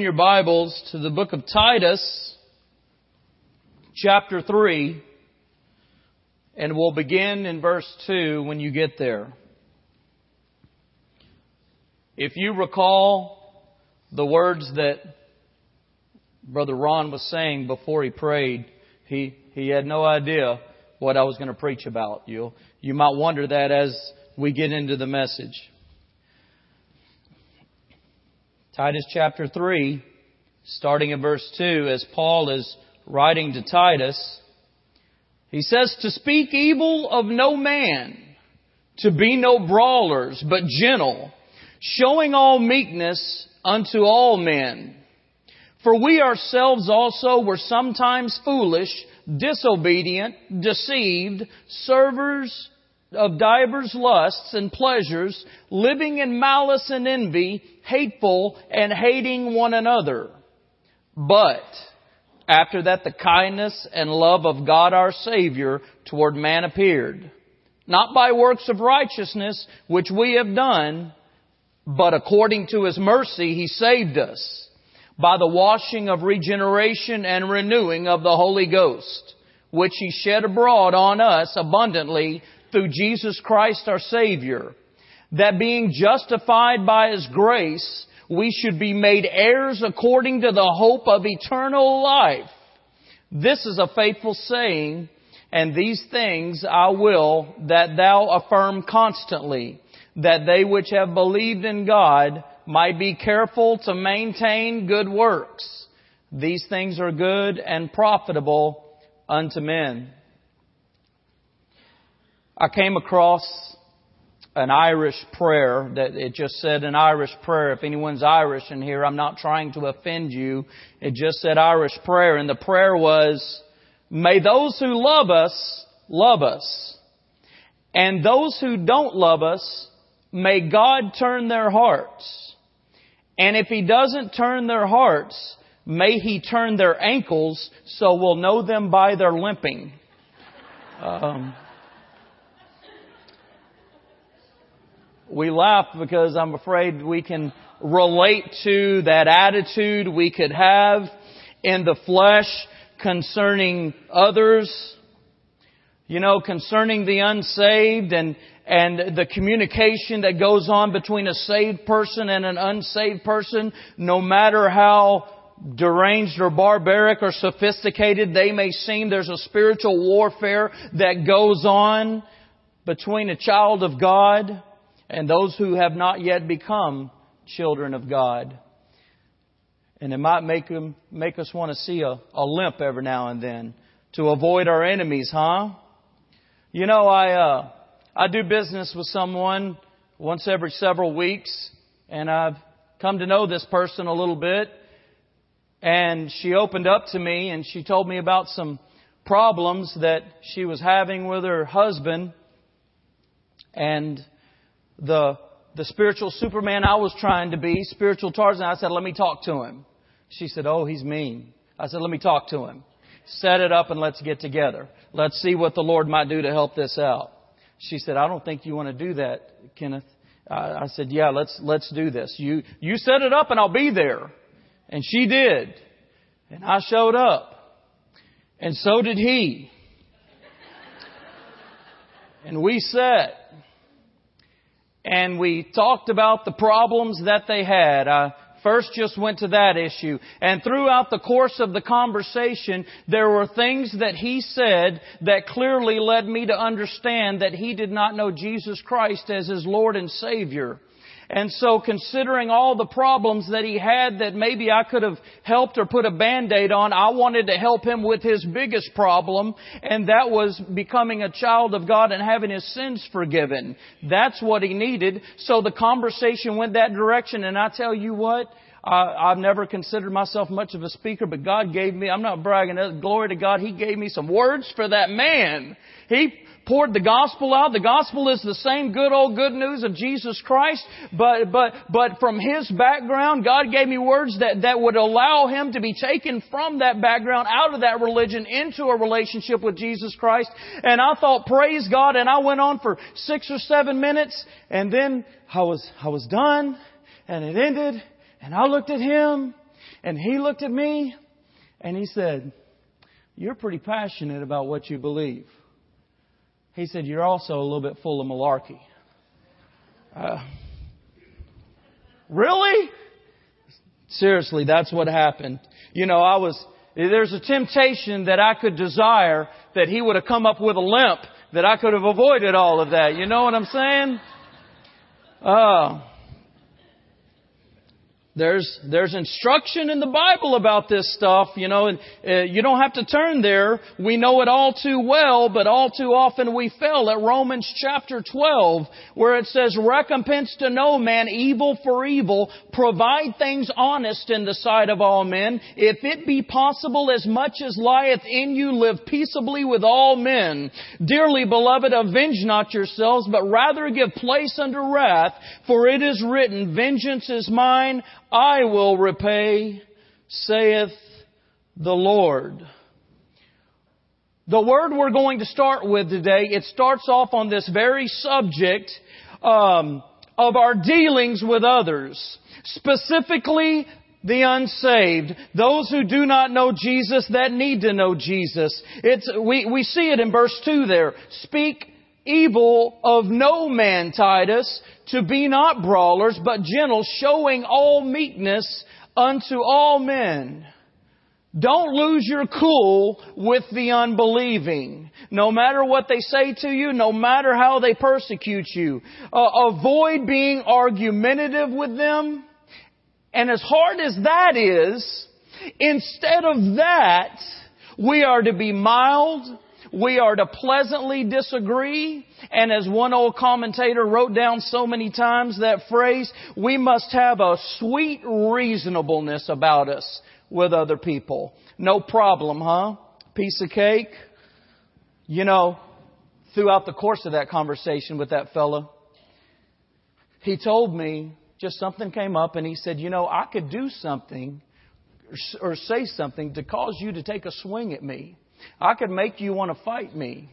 your Bibles to the book of Titus, chapter 3, and we'll begin in verse 2 when you get there. If you recall the words that Brother Ron was saying before he prayed, he, he had no idea what I was going to preach about. You, you might wonder that as we get into the message. Titus chapter 3, starting in verse 2, as Paul is writing to Titus, he says, To speak evil of no man, to be no brawlers, but gentle, showing all meekness unto all men. For we ourselves also were sometimes foolish, disobedient, deceived, servers of divers lusts and pleasures, living in malice and envy, hateful and hating one another. But, after that the kindness and love of God our Savior toward man appeared, not by works of righteousness which we have done, but according to His mercy He saved us by the washing of regeneration and renewing of the Holy Ghost, which He shed abroad on us abundantly through Jesus Christ our Savior, that being justified by His grace, we should be made heirs according to the hope of eternal life. This is a faithful saying, and these things I will that thou affirm constantly, that they which have believed in God might be careful to maintain good works. These things are good and profitable unto men. I came across an Irish prayer that it just said an Irish prayer. If anyone's Irish in here, I'm not trying to offend you. It just said Irish prayer and the prayer was, may those who love us love us. And those who don't love us, may God turn their hearts. And if He doesn't turn their hearts, may He turn their ankles so we'll know them by their limping. Um, we laugh because I'm afraid we can relate to that attitude we could have in the flesh concerning others. You know, concerning the unsaved and, and the communication that goes on between a saved person and an unsaved person, no matter how deranged or barbaric or sophisticated they may seem, there's a spiritual warfare that goes on between a child of God and those who have not yet become children of God. And it might make, them, make us want to see a, a limp every now and then to avoid our enemies, huh? You know, I, uh, I do business with someone once every several weeks, and I've come to know this person a little bit. And she opened up to me and she told me about some problems that she was having with her husband. And the, the spiritual Superman I was trying to be, spiritual Tarzan, I said, let me talk to him. She said, oh, he's mean. I said, let me talk to him. Set it up and let's get together. Let's see what the Lord might do to help this out. She said, I don't think you want to do that, Kenneth. I said, yeah, let's, let's do this. You, you set it up and I'll be there. And she did. And I showed up. And so did he. And we sat and we talked about the problems that they had. I first just went to that issue. And throughout the course of the conversation, there were things that he said that clearly led me to understand that he did not know Jesus Christ as his Lord and Savior. And so considering all the problems that he had that maybe I could have helped or put a band-aid on, I wanted to help him with his biggest problem, and that was becoming a child of God and having his sins forgiven. That's what he needed. So the conversation went that direction, and I tell you what, I, have never considered myself much of a speaker, but God gave me, I'm not bragging, uh, glory to God, He gave me some words for that man. He poured the gospel out. The gospel is the same good old good news of Jesus Christ, but, but, but from his background, God gave me words that, that would allow him to be taken from that background, out of that religion, into a relationship with Jesus Christ. And I thought, praise God, and I went on for six or seven minutes, and then I was, I was done, and it ended, and I looked at him, And he looked at me and he said, You're pretty passionate about what you believe. He said, You're also a little bit full of malarkey. Uh, really? Seriously, that's what happened. You know, I was, there's a temptation that I could desire that he would have come up with a limp, that I could have avoided all of that. You know what I'm saying? Uh, there's, there's instruction in the Bible about this stuff, you know, and uh, you don't have to turn there. We know it all too well, but all too often we fail at Romans chapter 12, where it says, recompense to no man evil for evil, provide things honest in the sight of all men. If it be possible, as much as lieth in you, live peaceably with all men. Dearly beloved, avenge not yourselves, but rather give place unto wrath, for it is written, vengeance is mine, I will repay, saith the Lord. The word we're going to start with today, it starts off on this very subject um, of our dealings with others. Specifically, the unsaved, those who do not know Jesus that need to know Jesus. It's, we, we see it in verse 2 there. Speak evil of no man, Titus, to be not brawlers, but gentle, showing all meekness unto all men. Don't lose your cool with the unbelieving. No matter what they say to you, no matter how they persecute you. Uh, avoid being argumentative with them. And as hard as that is, instead of that, we are to be mild, we are to pleasantly disagree. And as one old commentator wrote down so many times that phrase, we must have a sweet reasonableness about us with other people. No problem, huh? Piece of cake. You know, throughout the course of that conversation with that fellow, he told me just something came up and he said, you know, I could do something or say something to cause you to take a swing at me. I could make you want to fight me.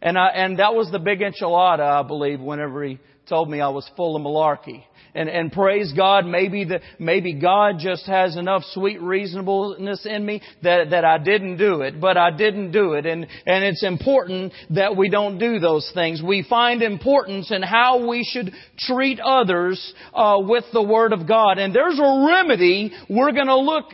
And I, and that was the big enchilada, I believe, whenever he told me I was full of malarkey and, and praise God, maybe the, maybe God just has enough sweet reasonableness in me that, that I didn't do it, but I didn't do it. And, and it's important that we don't do those things. We find importance in how we should treat others, uh, with the Word of God. And there's a remedy we're gonna look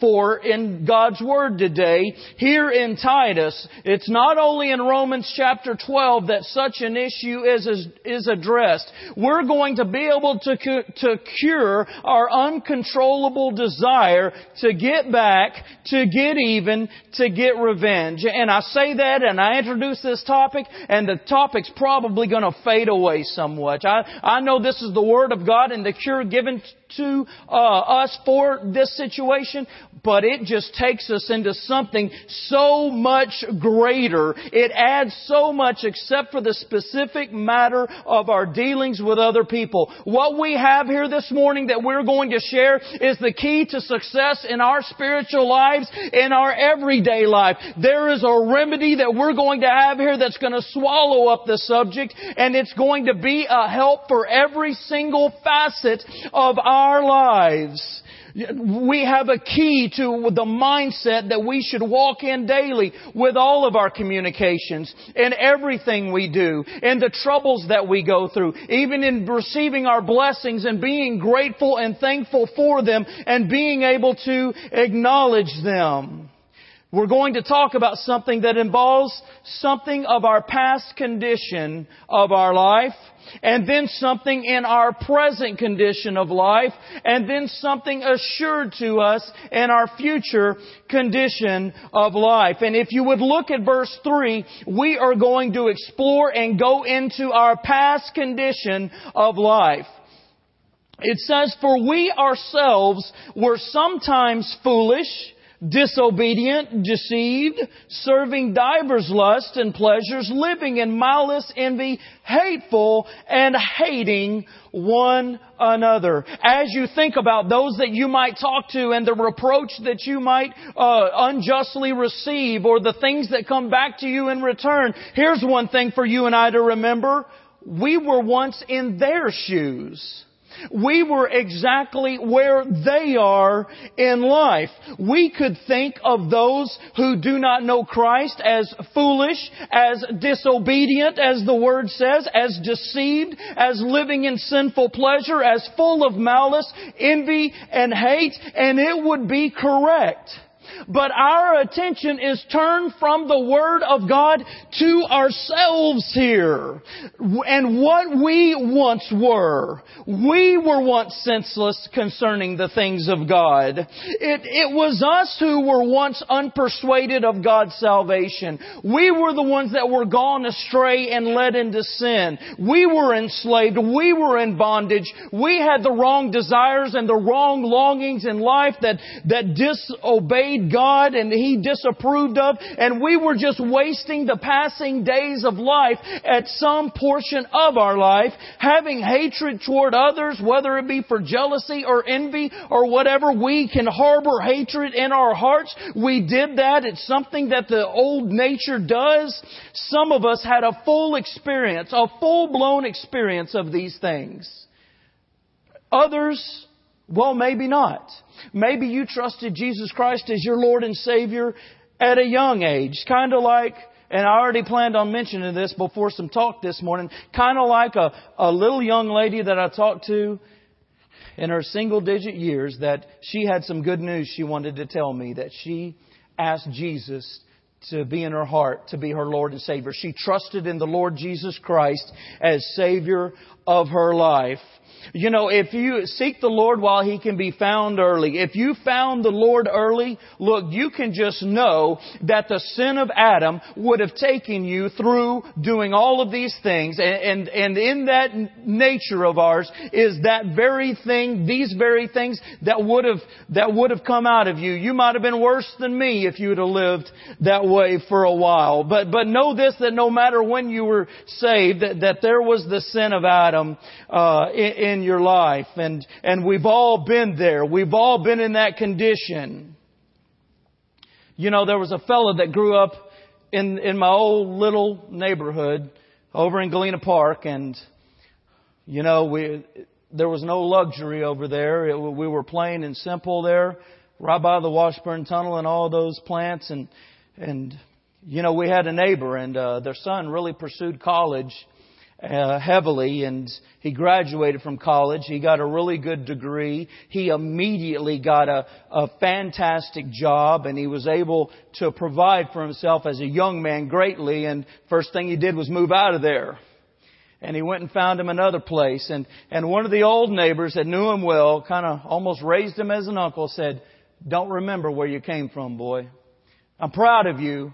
for in God's Word today here in Titus. It's not only in Romans chapter 12 that such an issue is, is, is addressed. We're going to be able to to cure our uncontrollable desire to get back, to get even, to get revenge. And I say that and I introduce this topic and the topic's probably going to fade away somewhat. I, I know this is the Word of God and the cure given to uh, us for this situation, but it just takes us into something so much greater. It adds so much except for the specific matter of our dealings with other people. What we have here this morning that we're going to share is the key to success in our spiritual lives, in our everyday life. There is a remedy that we're going to have here that's going to swallow up the subject and it's going to be a help for every single facet of our lives. We have a key to the mindset that we should walk in daily with all of our communications and everything we do and the troubles that we go through, even in receiving our blessings and being grateful and thankful for them and being able to acknowledge them. We're going to talk about something that involves something of our past condition of our life, and then something in our present condition of life, and then something assured to us in our future condition of life. And if you would look at verse 3, we are going to explore and go into our past condition of life. It says, For we ourselves were sometimes foolish, disobedient, deceived, serving divers lusts and pleasures, living in malice, envy, hateful, and hating one another. As you think about those that you might talk to and the reproach that you might uh, unjustly receive or the things that come back to you in return, here's one thing for you and I to remember. We were once in their shoes. We were exactly where they are in life. We could think of those who do not know Christ as foolish, as disobedient, as the Word says, as deceived, as living in sinful pleasure, as full of malice, envy, and hate, and it would be correct. But our attention is turned from the Word of God to ourselves here. And what we once were. We were once senseless concerning the things of God. It, it was us who were once unpersuaded of God's salvation. We were the ones that were gone astray and led into sin. We were enslaved. We were in bondage. We had the wrong desires and the wrong longings in life that, that disobeyed God and He disapproved of, and we were just wasting the passing days of life at some portion of our life, having hatred toward others, whether it be for jealousy or envy or whatever, we can harbor hatred in our hearts. We did that. It's something that the old nature does. Some of us had a full experience, a full blown experience of these things. Others, well, maybe not. Maybe you trusted Jesus Christ as your Lord and Savior at a young age. Kind of like, and I already planned on mentioning this before some talk this morning, kind of like a, a little young lady that I talked to in her single digit years that she had some good news she wanted to tell me that she asked Jesus to be in her heart, to be her Lord and Savior. She trusted in the Lord Jesus Christ as Savior of her life. You know, if you seek the Lord while He can be found early, if you found the Lord early, look, you can just know that the sin of Adam would have taken you through doing all of these things. And, and, and in that nature of ours is that very thing, these very things that would have, that would have come out of you. You might have been worse than me if you would have lived that way for a while. But, but know this, that no matter when you were saved, that, that there was the sin of Adam, uh, in, in your life. And, and we've all been there. We've all been in that condition. You know, there was a fellow that grew up in, in my old little neighborhood over in Galena Park and, you know, we, there was no luxury over there. It, we were plain and simple there, right by the Washburn Tunnel and all those plants and, and, you know, we had a neighbor and, uh, their son really pursued college uh, heavily and he graduated from college. He got a really good degree. He immediately got a, a fantastic job and he was able to provide for himself as a young man greatly and first thing he did was move out of there. And he went and found him another place and, and one of the old neighbors that knew him well kind of almost raised him as an uncle said, don't remember where you came from, boy. I'm proud of you,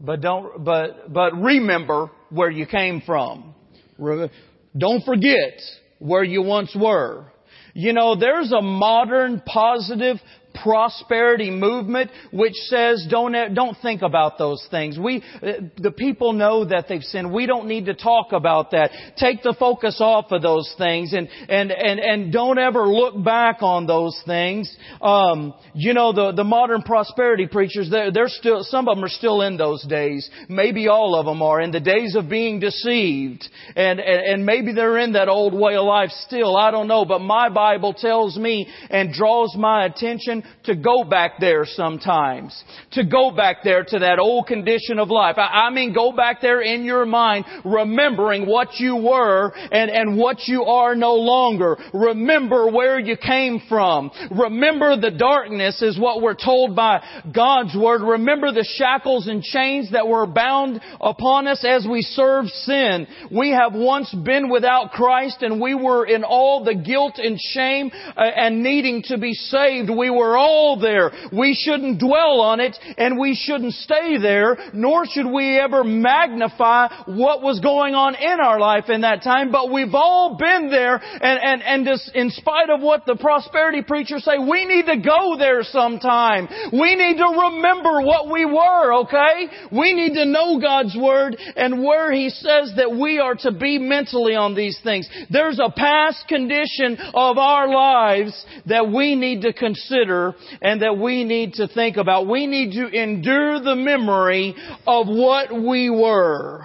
but don't, but, but remember where you came from. Don't forget where you once were. You know, there's a modern positive prosperity movement which says don't don't think about those things. We the people know that they've sinned. We don't need to talk about that. Take the focus off of those things and and and and don't ever look back on those things. Um, you know the the modern prosperity preachers they're, they're still some of them are still in those days. Maybe all of them are in the days of being deceived and and, and maybe they're in that old way of life still. I don't know, but my Bible tells me and draws my attention to go back there sometimes. To go back there to that old condition of life. I, I mean, go back there in your mind, remembering what you were and, and what you are no longer. Remember where you came from. Remember the darkness is what we're told by God's Word. Remember the shackles and chains that were bound upon us as we served sin. We have once been without Christ and we were in all the guilt and shame uh, and needing to be saved. We were were all there. We shouldn't dwell on it and we shouldn't stay there, nor should we ever magnify what was going on in our life in that time, but we've all been there and, and, and in spite of what the prosperity preachers say, we need to go there sometime. We need to remember what we were, okay? We need to know God's Word and where He says that we are to be mentally on these things. There's a past condition of our lives that we need to consider and that we need to think about. We need to endure the memory of what we were.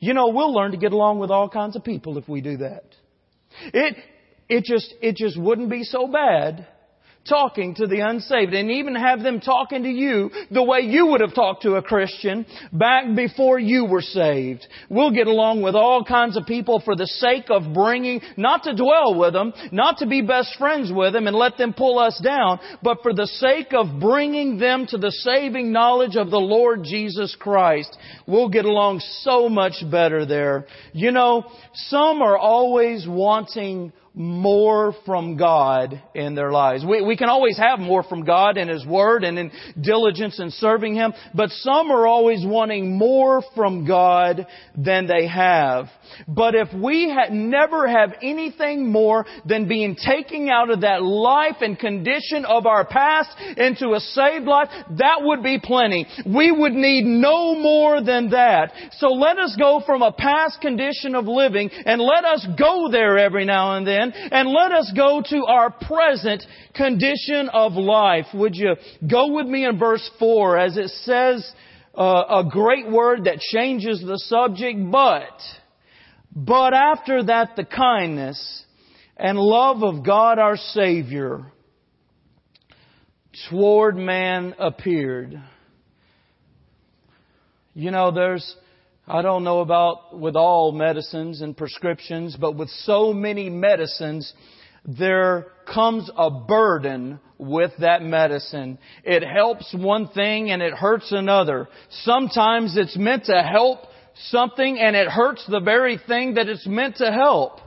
You know, we'll learn to get along with all kinds of people if we do that. It, it just, it just wouldn't be so bad talking to the unsaved and even have them talking to you the way you would have talked to a Christian back before you were saved. We'll get along with all kinds of people for the sake of bringing, not to dwell with them, not to be best friends with them and let them pull us down, but for the sake of bringing them to the saving knowledge of the Lord Jesus Christ. We'll get along so much better there. You know, some are always wanting more from God in their lives. We, we can always have more from God in His Word and in diligence in serving Him, but some are always wanting more from God than they have. But if we ha- never have anything more than being taken out of that life and condition of our past into a saved life, that would be plenty. We would need no more than that. So let us go from a past condition of living and let us go there every now and then and let us go to our present condition of life. Would you go with me in verse 4 as it says uh, a great word that changes the subject, but, but after that the kindness and love of God our Savior toward man appeared. You know, there's, I don't know about with all medicines and prescriptions, but with so many medicines, there comes a burden with that medicine. It helps one thing and it hurts another. Sometimes it's meant to help something and it hurts the very thing that it's meant to help.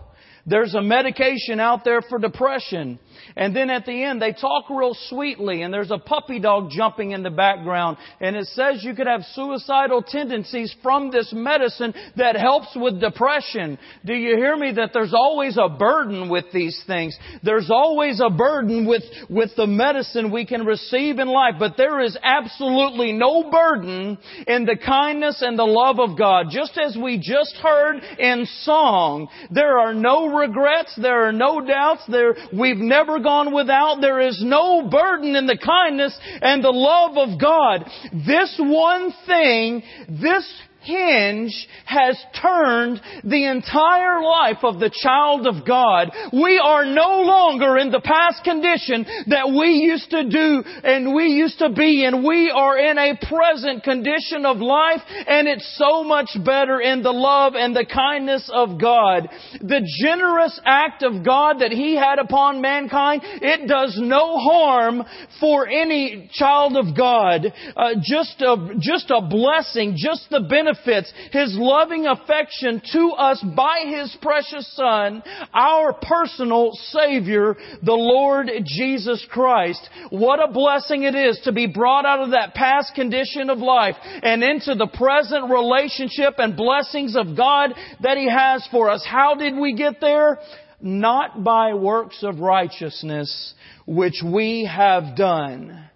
There's a medication out there for depression. And then at the end, they talk real sweetly, and there's a puppy dog jumping in the background, and it says you could have suicidal tendencies from this medicine that helps with depression. Do you hear me? That there's always a burden with these things. There's always a burden with, with the medicine we can receive in life, but there is absolutely no burden in the kindness and the love of God. Just as we just heard in song, there are no regrets, there are no doubts, there, we've never gone without. There is no burden in the kindness and the love of God. This one thing, this hinge has turned the entire life of the child of God. We are no longer in the past condition that we used to do and we used to be in. We are in a present condition of life and it's so much better in the love and the kindness of God. The generous act of God that He had upon mankind, it does no harm for any child of God. Uh, just a, just a blessing, just the benefit benefits His loving affection to us by His precious Son, our personal Savior, the Lord Jesus Christ. What a blessing it is to be brought out of that past condition of life and into the present relationship and blessings of God that He has for us. How did we get there? Not by works of righteousness which we have done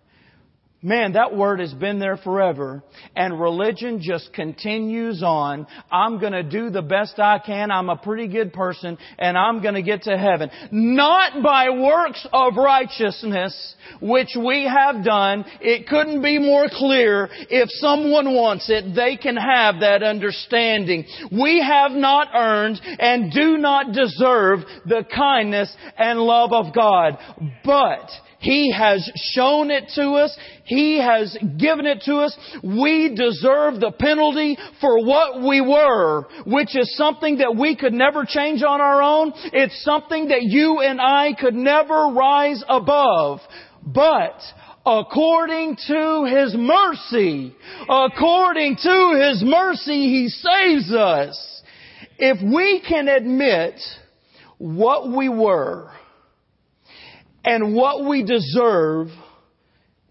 Man, that word has been there forever. And religion just continues on. I'm gonna do the best I can. I'm a pretty good person and I'm gonna get to heaven. Not by works of righteousness, which we have done. It couldn't be more clear. If someone wants it, they can have that understanding. We have not earned and do not deserve the kindness and love of God. But he has shown it to us. He has given it to us. We deserve the penalty for what we were, which is something that we could never change on our own. It's something that you and I could never rise above. But according to His mercy, according to His mercy, He saves us. If we can admit what we were, and what we deserve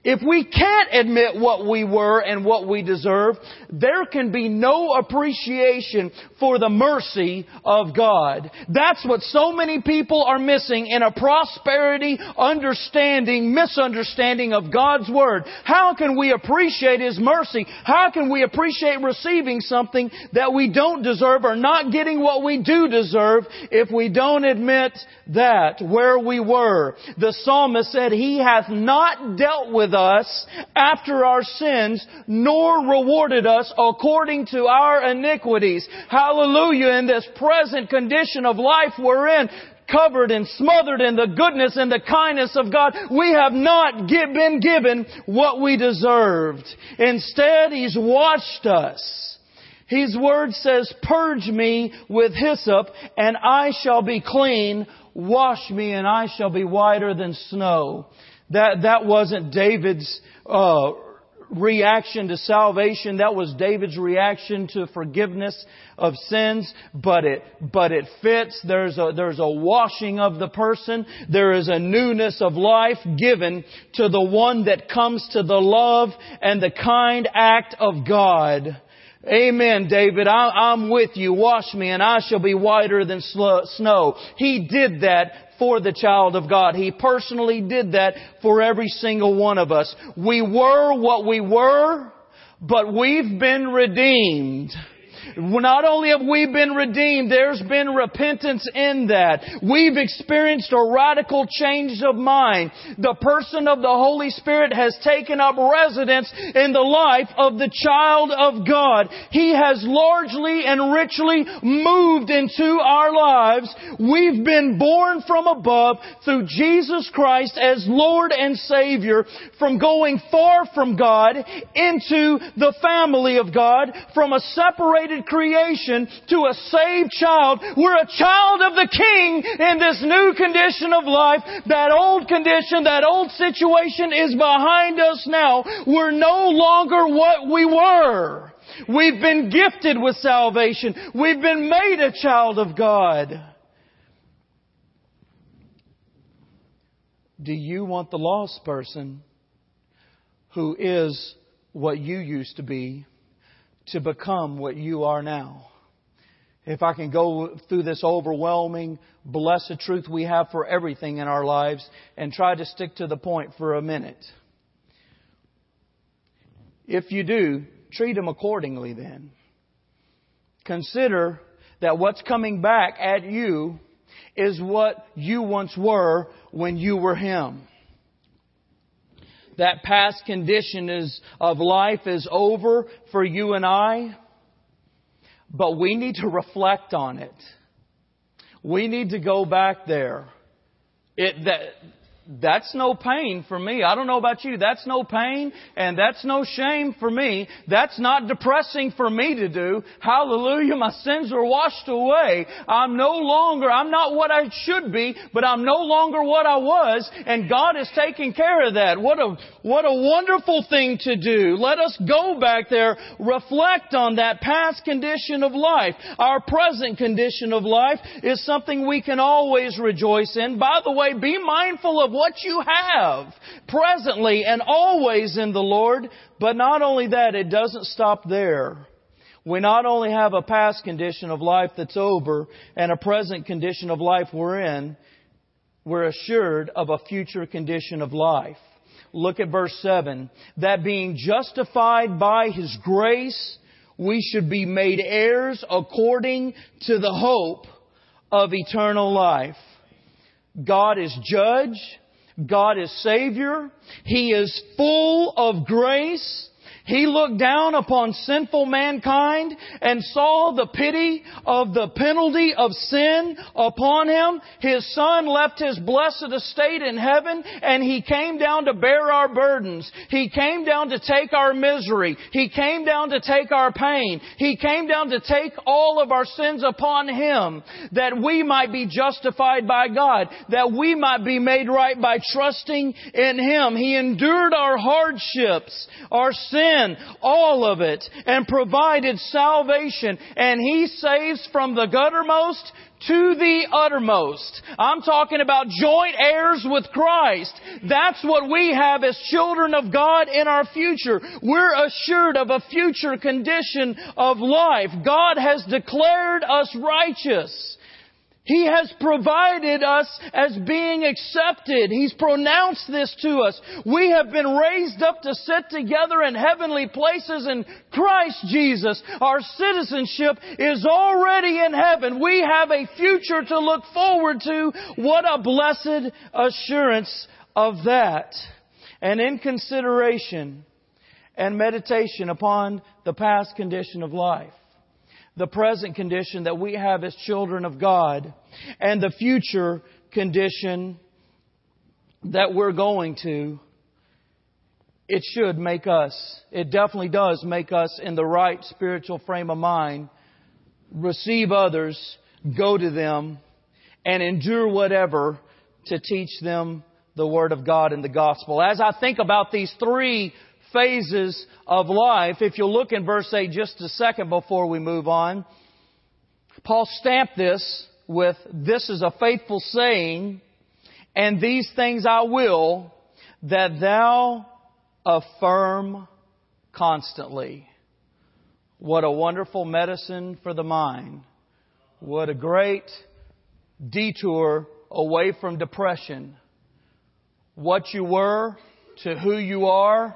if we can't admit what we were and what we deserve, there can be no appreciation for the mercy of God. That's what so many people are missing in a prosperity, understanding, misunderstanding of God's Word. How can we appreciate His mercy? How can we appreciate receiving something that we don't deserve or not getting what we do deserve if we don't admit that, where we were? The psalmist said, He hath not dealt with us after our sins, nor rewarded us according to our iniquities. Hallelujah. In this present condition of life we're in, covered and smothered in the goodness and the kindness of God. We have not been given what we deserved. Instead, He's washed us. His word says, purge me with hyssop and I shall be clean. Wash me and I shall be whiter than snow. That, that wasn't David's, uh, reaction to salvation. That was David's reaction to forgiveness of sins, but it, but it fits. There's a, there's a washing of the person. There is a newness of life given to the one that comes to the love and the kind act of God. Amen, David. I, am with you. Wash me and I shall be whiter than snow. He did that for the child of God. He personally did that for every single one of us. We were what we were, but we've been redeemed. Not only have we been redeemed, there's been repentance in that. We've experienced a radical change of mind. The person of the Holy Spirit has taken up residence in the life of the child of God. He has largely and richly moved into our lives. We've been born from above through Jesus Christ as Lord and Savior from going far from God into the family of God, from a separated creation to a saved child. We're a child of the King in this new condition of life. That old condition, that old situation is behind us now. We're no longer what we were. We've been gifted with salvation. We've been made a child of God. Do you want the lost person who is what you used to be to become what you are now. If I can go through this overwhelming, blessed truth we have for everything in our lives and try to stick to the point for a minute. If you do, treat them accordingly then. Consider that what's coming back at you is what you once were when you were Him that past condition is, of life is over for you and I, but we need to reflect on it. We need to go back there. It, that, that's no pain for me. I don't know about you. That's no pain and that's no shame for me. That's not depressing for me to do. Hallelujah. My sins are washed away. I'm no longer, I'm not what I should be, but I'm no longer what I was and God is taking care of that. What a, what a wonderful thing to do. Let us go back there, reflect on that past condition of life. Our present condition of life is something we can always rejoice in. By the way, be mindful of what you have presently and always in the Lord. But not only that, it doesn't stop there. We not only have a past condition of life that's over and a present condition of life we're in, we're assured of a future condition of life. Look at verse 7. That being justified by His grace, we should be made heirs according to the hope of eternal life. God is judge. God is Savior. He is full of grace. He looked down upon sinful mankind and saw the pity of the penalty of sin upon him. His son left his blessed estate in heaven and he came down to bear our burdens. He came down to take our misery. He came down to take our pain. He came down to take all of our sins upon him that we might be justified by God, that we might be made right by trusting in him. He endured our hardships, our sins, sin, all of it, and provided salvation. And He saves from the guttermost to the uttermost. I'm talking about joint heirs with Christ. That's what we have as children of God in our future. We're assured of a future condition of life. God has declared us righteous. He has provided us as being accepted. He's pronounced this to us. We have been raised up to sit together in heavenly places in Christ Jesus. Our citizenship is already in heaven. We have a future to look forward to. What a blessed assurance of that. And in consideration and meditation upon the past condition of life, the present condition that we have as children of God and the future condition that we're going to, it should make us, it definitely does make us in the right spiritual frame of mind, receive others, go to them, and endure whatever to teach them the Word of God and the Gospel. As I think about these three phases of life, if you'll look in verse 8 just a second before we move on, Paul stamped this with, this is a faithful saying, and these things I will, that thou affirm constantly. What a wonderful medicine for the mind. What a great detour away from depression. What you were to who you are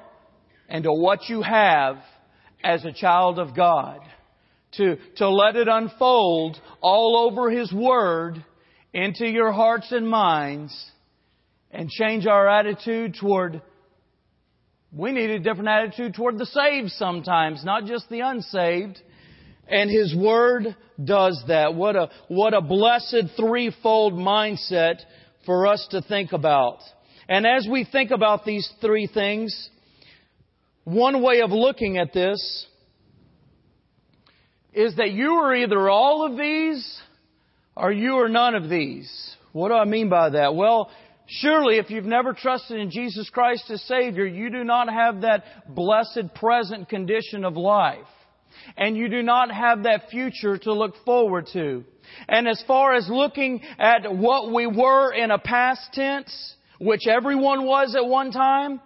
and to what you have as a child of God. To, to let it unfold all over His Word into your hearts and minds and change our attitude toward we need a different attitude toward the saved sometimes, not just the unsaved. And His Word does that. What a, what a blessed threefold mindset for us to think about. And as we think about these three things, one way of looking at this is that you are either all of these or you are none of these. What do I mean by that? Well, Surely, if you've never trusted in Jesus Christ as Savior, you do not have that blessed present condition of life. And you do not have that future to look forward to. And as far as looking at what we were in a past tense, which everyone was at one time,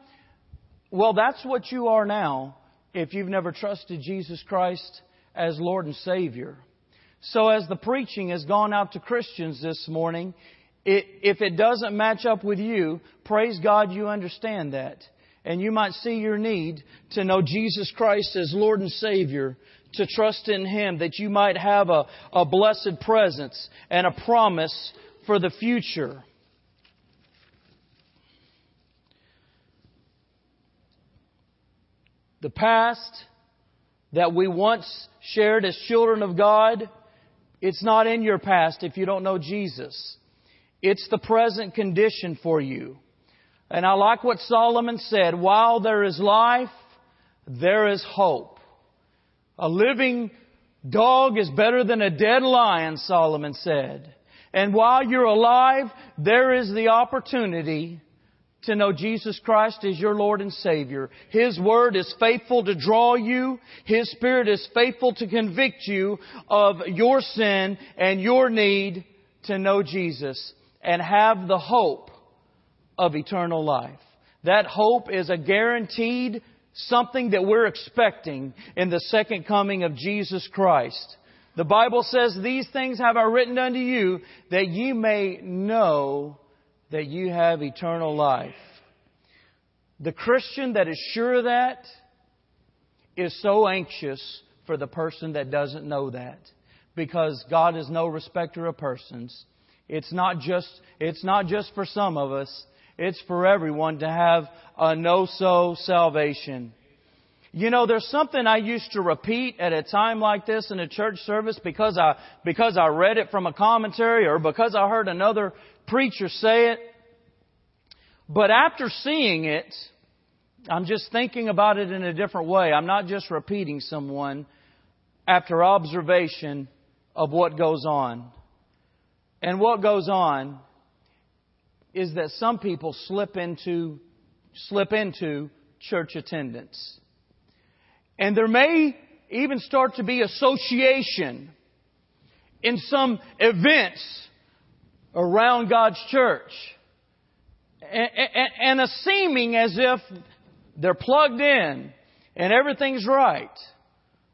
well, that's what you are now if you've never trusted Jesus Christ as Lord and Savior. So as the preaching has gone out to Christians this morning, it, if it doesn't match up with you, praise God you understand that. And you might see your need to know Jesus Christ as Lord and Savior, to trust in Him, that you might have a, a blessed presence and a promise for the future. The past that we once shared as children of God, it's not in your past if you don't know Jesus. It's the present condition for you. And I like what Solomon said, while there is life, there is hope. A living dog is better than a dead lion, Solomon said. And while you're alive, there is the opportunity to know Jesus Christ as your Lord and Savior. His Word is faithful to draw you. His Spirit is faithful to convict you of your sin and your need to know Jesus and have the hope of eternal life. That hope is a guaranteed something that we're expecting in the second coming of Jesus Christ. The Bible says, These things have I written unto you that ye may know that you have eternal life. The Christian that is sure of that is so anxious for the person that doesn't know that because God is no respecter of persons. It's not just, it's not just for some of us. It's for everyone to have a know-so salvation. You know, there's something I used to repeat at a time like this in a church service because I, because I read it from a commentary or because I heard another preacher say it. But after seeing it, I'm just thinking about it in a different way. I'm not just repeating someone after observation of what goes on. And what goes on is that some people slip into, slip into church attendance. And there may even start to be association in some events around God's church. And a seeming as if they're plugged in and everything's right.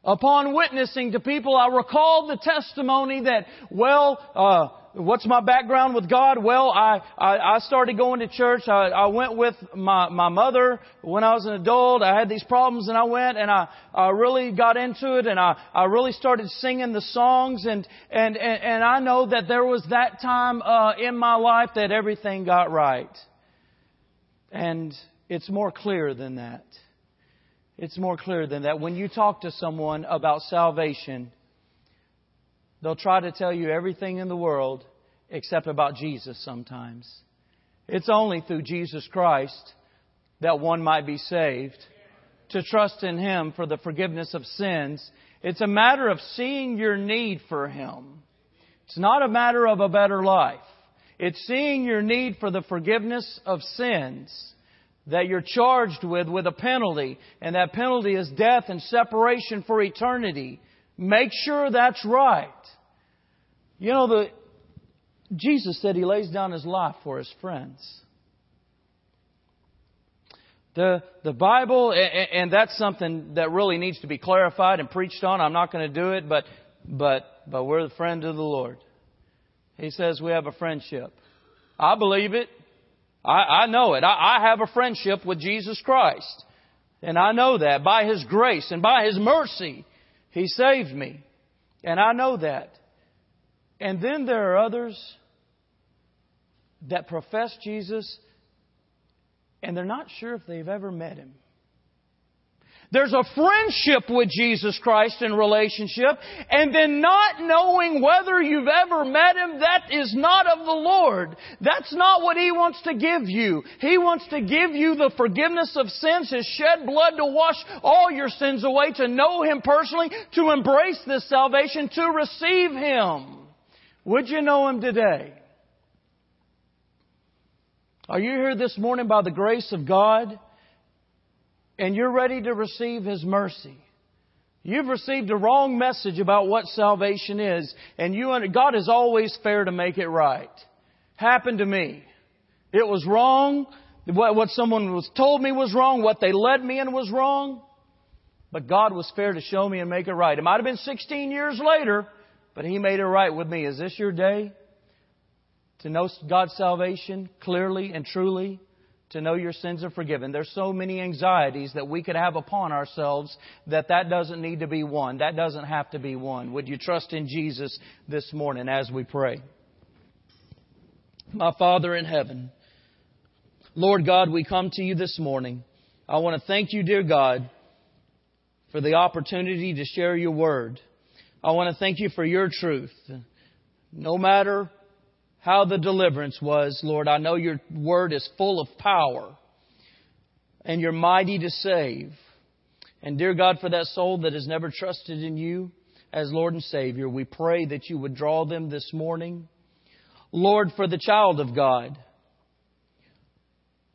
Upon witnessing to people, I recall the testimony that, well, uh, what's my background with God? Well, I, I, I started going to church. I, I went with my, my mother when I was an adult. I had these problems and I went and I, I really got into it and I, I really started singing the songs and, and, and, and I know that there was that time, uh, in my life that everything got right. And it's more clear than that. It's more clear than that. When you talk to someone about salvation, They'll try to tell you everything in the world except about Jesus sometimes. It's only through Jesus Christ that one might be saved. To trust in Him for the forgiveness of sins. It's a matter of seeing your need for Him. It's not a matter of a better life. It's seeing your need for the forgiveness of sins that you're charged with with a penalty, and that penalty is death and separation for eternity. Make sure that's right. You know, the, Jesus said he lays down his life for his friends. The, the Bible, and that's something that really needs to be clarified and preached on. I'm not going to do it, but, but, but we're the friend of the Lord. He says we have a friendship. I believe it. I, I know it. I, I have a friendship with Jesus Christ. And I know that by His grace and by His mercy, He saved me. And I know that. And then there are others that profess Jesus and they're not sure if they've ever met Him. There's a friendship with Jesus Christ in relationship, and then not knowing whether you've ever met Him, that is not of the Lord. That's not what He wants to give you. He wants to give you the forgiveness of sins, His shed blood to wash all your sins away, to know Him personally, to embrace this salvation, to receive Him. Would you know Him today? Are you here this morning by the grace of God? And you're ready to receive His mercy. You've received a wrong message about what salvation is, and you God is always fair to make it right. Happened to me. It was wrong. What, what someone was told me was wrong. What they led me in was wrong. But God was fair to show me and make it right. It might have been 16 years later, but He made it right with me. Is this your day? To know God's salvation clearly and truly? To know your sins are forgiven. There's so many anxieties that we could have upon ourselves that that doesn't need to be one. That doesn't have to be one. Would you trust in Jesus this morning as we pray? My Father in heaven, Lord God, we come to you this morning. I want to thank you, dear God, for the opportunity to share your word. I want to thank you for your truth. No matter how the deliverance was, Lord. I know your word is full of power and you're mighty to save. And dear God, for that soul that has never trusted in you as Lord and Savior, we pray that you would draw them this morning. Lord, for the child of God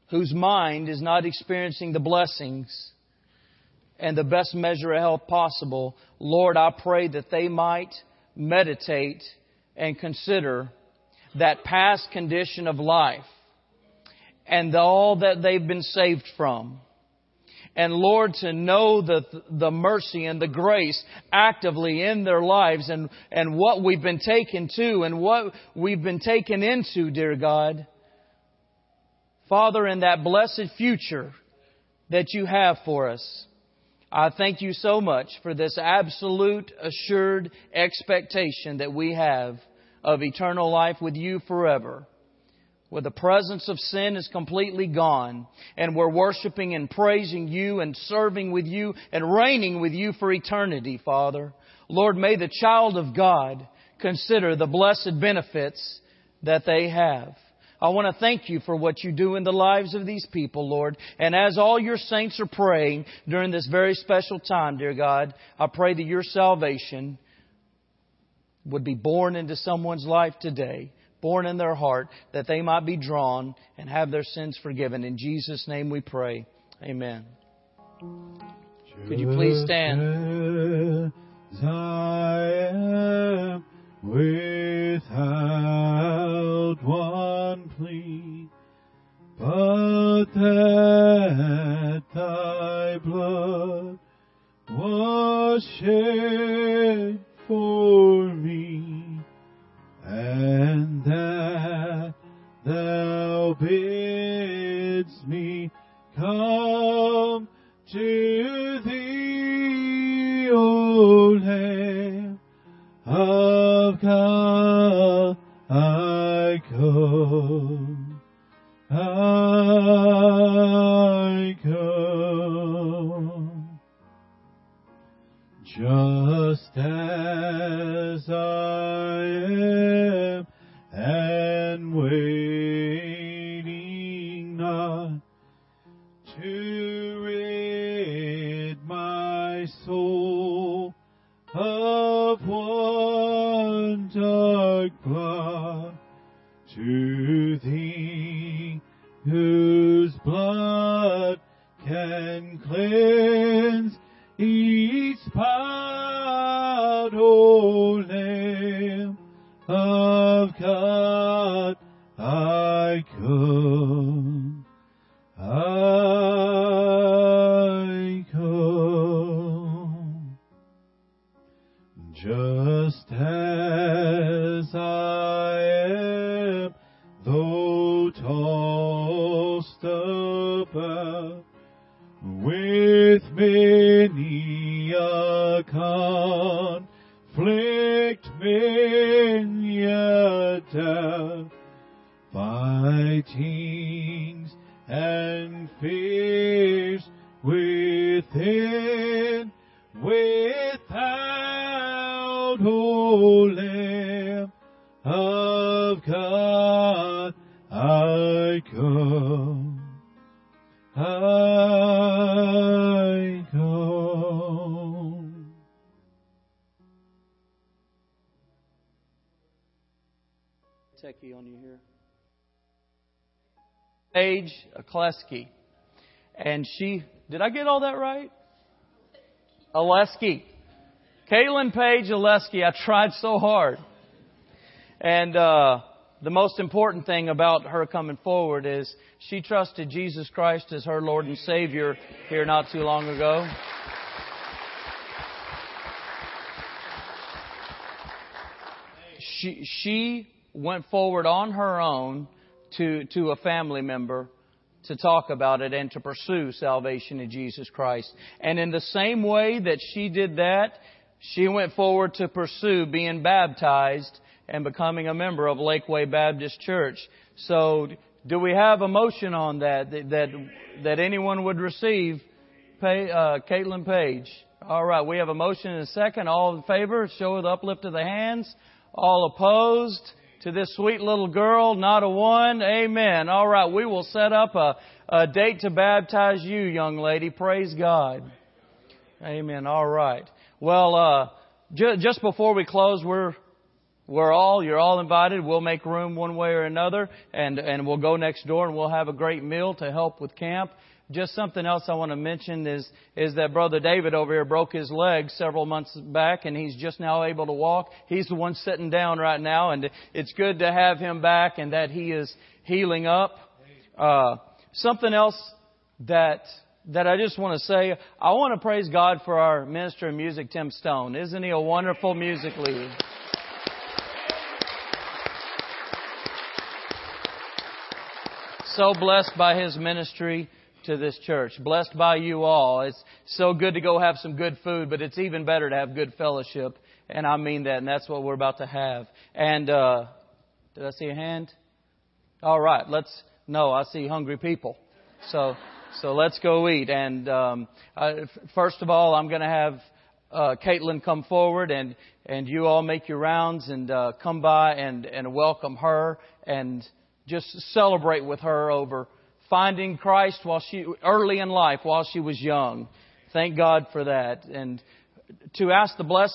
whose mind is not experiencing the blessings and the best measure of health possible, Lord, I pray that they might meditate and consider that past condition of life and all that they've been saved from. And Lord, to know the, the mercy and the grace actively in their lives and, and what we've been taken to and what we've been taken into, dear God. Father, in that blessed future that you have for us, I thank you so much for this absolute assured expectation that we have of eternal life with you forever. Where the presence of sin is completely gone and we're worshiping and praising you and serving with you and reigning with you for eternity, Father. Lord, may the child of God consider the blessed benefits that they have. I want to thank you for what you do in the lives of these people, Lord. And as all your saints are praying during this very special time, dear God, I pray that your salvation would be born into someone's life today, born in their heart, that they might be drawn and have their sins forgiven. In Jesus' name we pray. Amen. Could you please stand? I am without one plea, but that thy blood was shed for come to thee, O Lamb of God, I come, I come. just as whose blood can cleanse you here. Paige Kleski. And she, did I get all that right? Oleski. Caitlin Page Oleski. I tried so hard. And, uh, the most important thing about her coming forward is she trusted Jesus Christ as her Lord and Savior here not too long ago. She, she went forward on her own to, to a family member to talk about it and to pursue salvation in Jesus Christ. And in the same way that she did that, she went forward to pursue being baptized and becoming a member of Lakeway Baptist Church. So, do we have a motion on that that that anyone would receive? Pay, uh, Caitlin Page. All right, we have a motion and a second. All in favor, show the uplift of the hands. All opposed to this sweet little girl, not a one. Amen. All right, we will set up a, a date to baptize you, young lady. Praise God. Amen. All right. Well, uh, ju- just before we close, we're we're all, you're all invited. We'll make room one way or another and, and we'll go next door and we'll have a great meal to help with camp. Just something else I want to mention is, is that Brother David over here broke his leg several months back and he's just now able to walk. He's the one sitting down right now and it's good to have him back and that he is healing up. Uh, something else that that I just want to say, I want to praise God for our minister of music, Tim Stone. Isn't he a wonderful music leader? so blessed by his ministry to this church. Blessed by you all. It's so good to go have some good food, but it's even better to have good fellowship. And I mean that, and that's what we're about to have. And, uh, did I see a hand? All right, let's, no, I see hungry people. So, so let's go eat. And, um, I, first of all, I'm going to have, uh, Caitlin come forward and, and you all make your rounds and, uh, come by and, and welcome her and, just celebrate with her over finding Christ while she early in life while she was young. Thank God for that. And to ask the blessing